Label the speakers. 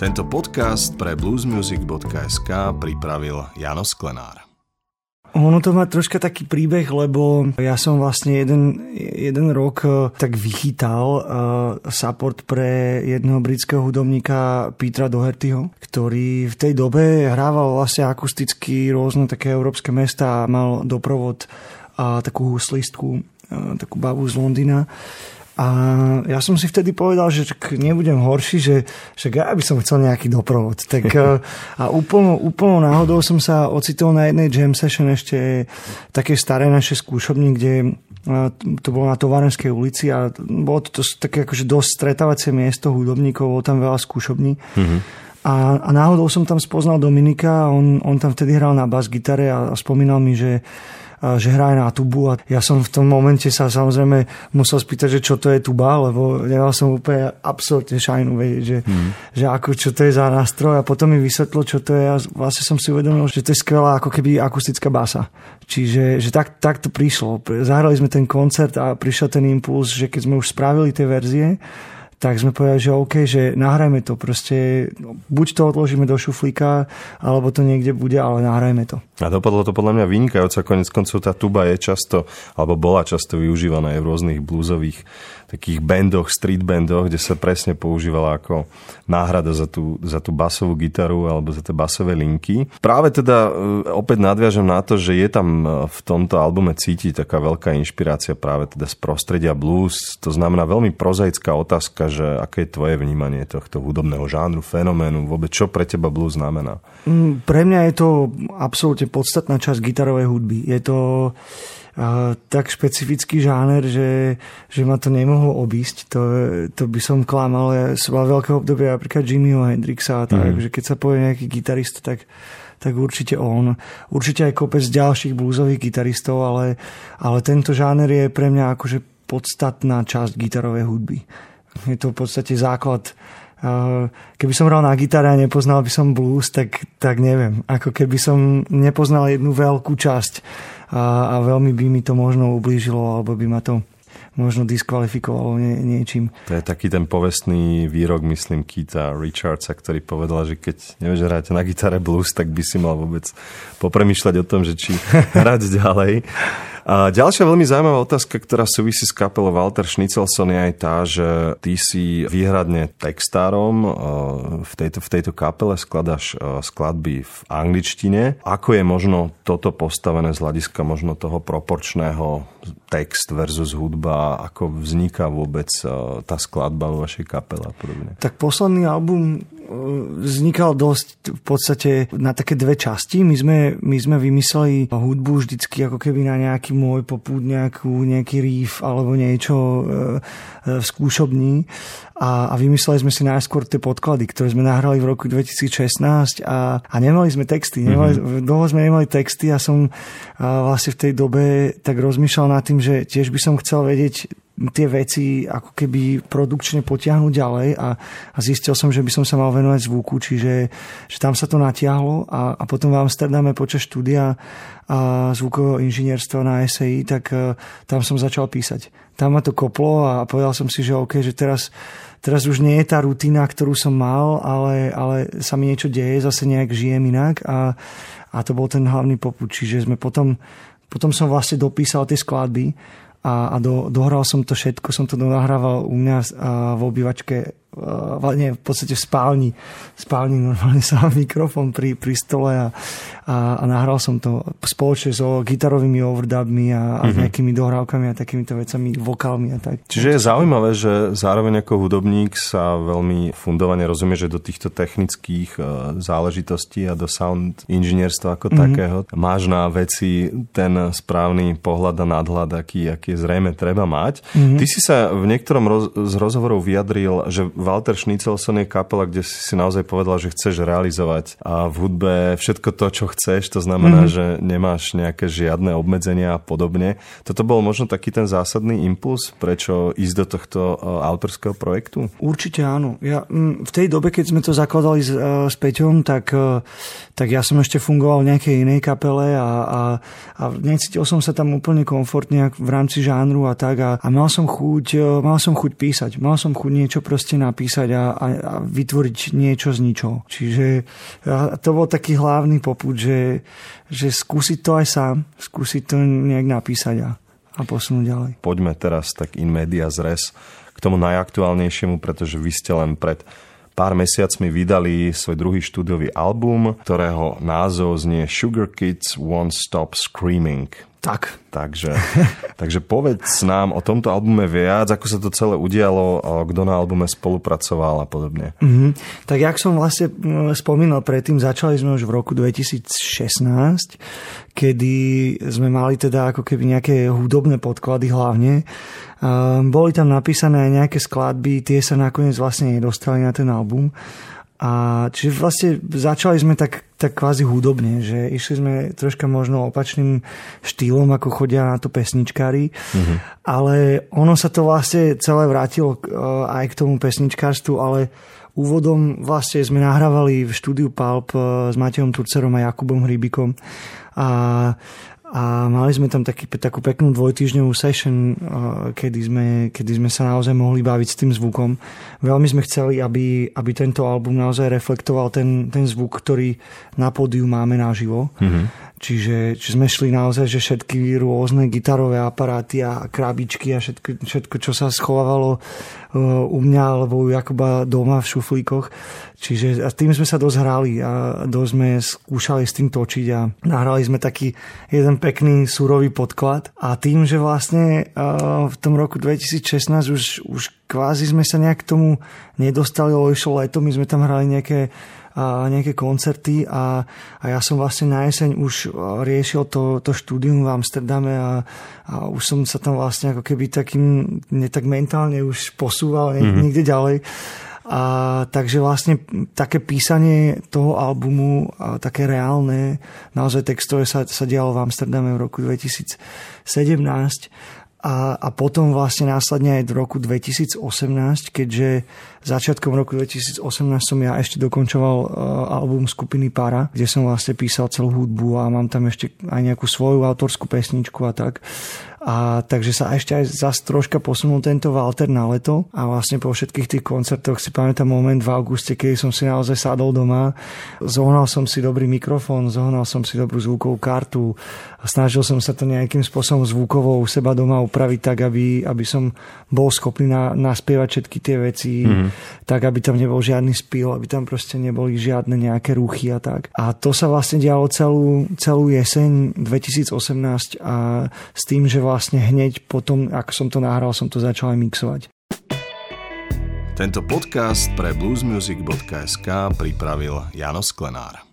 Speaker 1: Tento podcast pre bluesmusic.sk pripravil Jano Sklenár.
Speaker 2: Ono to má troška taký príbeh, lebo ja som vlastne jeden, jeden rok eh, tak vychytal uh, support pre jedného britského hudobníka Petra Dohertyho, ktorý v tej dobe hrával vlastne akusticky rôzne také európske mesta a mal doprovod a takú huslistku, takú babu z Londýna. A ja som si vtedy povedal, že nebudem horší, že však ja by som chcel nejaký doprovod. Tak, a úplnou, úplnou náhodou som sa ocitol na jednej jam session ešte také staré naše skúšobní, kde e, to bolo na Tovarenskej ulici a bolo to, to také akože dosť stretávacie miesto hudobníkov, bolo tam veľa skúšobní. Mm-hmm. A, a náhodou som tam spoznal Dominika, on, on tam vtedy hral na bas gitare a, a spomínal mi, že že hraje na tubu a ja som v tom momente sa samozrejme musel spýtať, že čo to je tuba, lebo nemal som úplne absolútne šajnu vedieť, že, hmm. že ako, čo to je za nástroj a potom mi vysvetlo, čo to je a vlastne som si uvedomil, že to je skvelá ako keby akustická basa. Čiže že tak, tak to prišlo. Zahrali sme ten koncert a prišiel ten impuls, že keď sme už spravili tie verzie, tak sme povedali, že OK, že nahrajme to proste, no, buď to odložíme do šuflíka, alebo to niekde bude, ale nahrajme to.
Speaker 1: A dopadlo to podľa mňa vynikajúco, konec koncov tá tuba je často, alebo bola často využívaná aj v rôznych blúzových takých bandoch, street bandoch, kde sa presne používala ako náhrada za tú, za tú basovú gitaru alebo za tie basové linky. Práve teda e, opäť nadviažem na to, že je tam e, v tomto albume cítiť taká veľká inšpirácia práve teda z prostredia blues. To znamená veľmi prozaická otázka, že aké je tvoje vnímanie tohto hudobného žánru, fenoménu, vôbec čo pre teba blues znamená?
Speaker 2: Mm, pre mňa je to absolútne podstatná časť gitarovej hudby. Je to tak špecifický žáner, že, že ma to nemohlo obísť. To, to by som klamal. Ja som mal veľké obdobie napríklad Jimmyho Hendrixa a tak, mm. že keď sa povie nejaký gitarista, tak, tak určite on. Určite aj kopec ďalších blúzových gitaristov, ale, ale tento žáner je pre mňa akože podstatná časť gitarovej hudby. Je to v podstate základ keby som hral na gitare a nepoznal by som blues, tak, tak neviem. Ako keby som nepoznal jednu veľkú časť a, a veľmi by mi to možno ublížilo, alebo by ma to možno diskvalifikovalo nie, niečím.
Speaker 1: To je taký ten povestný výrok, myslím, Keita Richardsa, ktorý povedal, že keď nevieš hrať na gitare blues, tak by si mal vôbec popremýšľať o tom, že či hrať ďalej. A ďalšia veľmi zaujímavá otázka, ktorá súvisí s kapelou Walter Schnickelson je aj tá, že ty si výhradne textárom e, v tejto, v tejto kapele, skladaš e, skladby v angličtine. Ako je možno toto postavené z hľadiska možno toho proporčného text versus hudba, ako vzniká vôbec e, tá skladba vo vašej kapele a podobne?
Speaker 2: Tak posledný album vznikal dosť v podstate na také dve časti. My sme, my sme vymysleli hudbu vždycky ako keby na nejaký môj popúd, nejakú, nejaký riff alebo niečo e, e, v skúšobní a, a vymysleli sme si najskôr tie podklady, ktoré sme nahrali v roku 2016 a, a nemali sme texty. Nemali, mm-hmm. Dlho sme nemali texty a som a vlastne v tej dobe tak rozmýšľal nad tým, že tiež by som chcel vedieť tie veci ako keby produkčne potiahnuť ďalej a, a zistil som, že by som sa mal venovať zvuku, čiže že tam sa to natiahlo a, a potom v Amsterdame počas štúdia a zvukového inžinierstva na SAI, tak uh, tam som začal písať. Tam ma to koplo a povedal som si, že OK, že teraz, teraz už nie je tá rutina, ktorú som mal, ale, ale sa mi niečo deje, zase nejak žijem inak a, a to bol ten hlavný poput. Čiže sme potom, potom som vlastne dopísal tie skladby a, a do, dohral som to všetko, som to nahrával u mňa v obývačke uh, nie, v podstate v spálni. V spálni normálne sa mikrofón pri, pri stole a, a, a nahral som to spoločne so gitarovými overdubmi a, a mm-hmm. nejakými dohrávkami a takýmito vecami, vokálmi a tak.
Speaker 1: Čiže je zaujímavé, že zároveň ako hudobník sa veľmi fundovane rozumie, že do týchto technických uh, záležitostí a do sound inžinierstva ako mm-hmm. takého máš na veci ten správny pohľad a nadhľad, aký, aký je zrejme treba mať. Mm-hmm. Ty si sa v niektorom roz, z rozhovorov vyjadril, že Walter Schnickelson je kapela, kde si si naozaj povedal, že chceš realizovať a v hudbe všetko to, čo chceš, to znamená, mm-hmm. že nemáš nejaké žiadne obmedzenia a podobne. Toto bol možno taký ten zásadný impuls, prečo ísť do tohto e, autorského projektu?
Speaker 2: Určite áno. Ja, v tej dobe, keď sme to zakladali s, e, s Peťom, tak, e, tak ja som ešte fungoval v nejakej inej kapele a, a, a necítil som sa tam úplne komfortne v rámci žánru a tak a, a mal som chuť, e, mal som chuť písať, mal som chuť niečo proste napísať a, a, a vytvoriť niečo z ničoho. Čiže to bol taký hlavný poput, že, že skúsiť to aj sám, skúsiť to nejak napísať a, a posunúť ďalej.
Speaker 1: Poďme teraz tak in media zres k tomu najaktuálnejšiemu, pretože vy ste len pred pár mesiacmi vydali svoj druhý štúdiový album, ktorého názov znie Sugar Kids Won't Stop Screaming.
Speaker 2: Tak.
Speaker 1: Takže, takže povedz nám o tomto albume viac, ako sa to celé udialo, kto na albume spolupracoval a podobne.
Speaker 2: Mm-hmm. Tak jak som vlastne spomínal predtým, začali sme už v roku 2016, kedy sme mali teda ako keby nejaké hudobné podklady hlavne. Boli tam napísané aj nejaké skladby, tie sa nakoniec vlastne nedostali na ten album. A čiže vlastne začali sme tak, tak kvázi hudobne, že išli sme troška možno opačným štýlom, ako chodia na to pesničkári, mm-hmm. ale ono sa to vlastne celé vrátilo e, aj k tomu pesničkárstvu, ale úvodom vlastne sme nahrávali v štúdiu Palp e, s Matejom Turcerom a Jakubom Hrybikom a a mali sme tam taký, takú peknú dvojtýždňovú session, kedy sme, kedy sme sa naozaj mohli baviť s tým zvukom. Veľmi sme chceli, aby, aby tento album naozaj reflektoval ten, ten zvuk, ktorý na pódiu máme naživo. Mm-hmm. Čiže či sme šli naozaj, že všetky rôzne gitarové aparáty a krabičky a všetko, všetko čo sa schovávalo uh, u mňa alebo u Jakuba doma v šuflíkoch. Čiže a tým sme sa dosť hrali a dosť sme skúšali s tým točiť a nahrali sme taký jeden pekný súrový podklad a tým, že vlastne v tom roku 2016 už, už kvázi sme sa nejak k tomu nedostali, lebo išlo leto, my sme tam hrali nejaké nejaké koncerty a, a ja som vlastne na jeseň už riešil to, to štúdium v Amsterdame a, a už som sa tam vlastne ako keby takým, ne tak mentálne už posúval mm-hmm. niekde ďalej. A takže vlastne také písanie toho albumu, a také reálne, naozaj textové sa, sa dialo v Amsterdame v roku 2017 a, a potom vlastne následne aj v roku 2018, keďže začiatkom roku 2018 som ja ešte dokončoval uh, album skupiny Para, kde som vlastne písal celú hudbu a mám tam ešte aj nejakú svoju autorskú pesničku a tak. A takže sa ešte aj zase troška posunul tento Walter na leto a vlastne po všetkých tých koncertoch si pamätám moment v auguste, kedy som si naozaj sadol doma, zohnal som si dobrý mikrofón, zohnal som si dobrú zvukovú kartu a snažil som sa to nejakým spôsobom zvukovo u seba doma upraviť tak, aby, aby som bol schopný na, naspievať všetky tie veci, mm-hmm. tak aby tam nebol žiadny spil, aby tam proste neboli žiadne nejaké ruchy a tak. A to sa vlastne dialo celú, celú jeseň 2018 a s tým, že vlastne hneď potom, ako som to nahral, som to začal aj mixovať.
Speaker 1: Tento podcast pre bluesmusic.sk pripravil Jano Sklenár.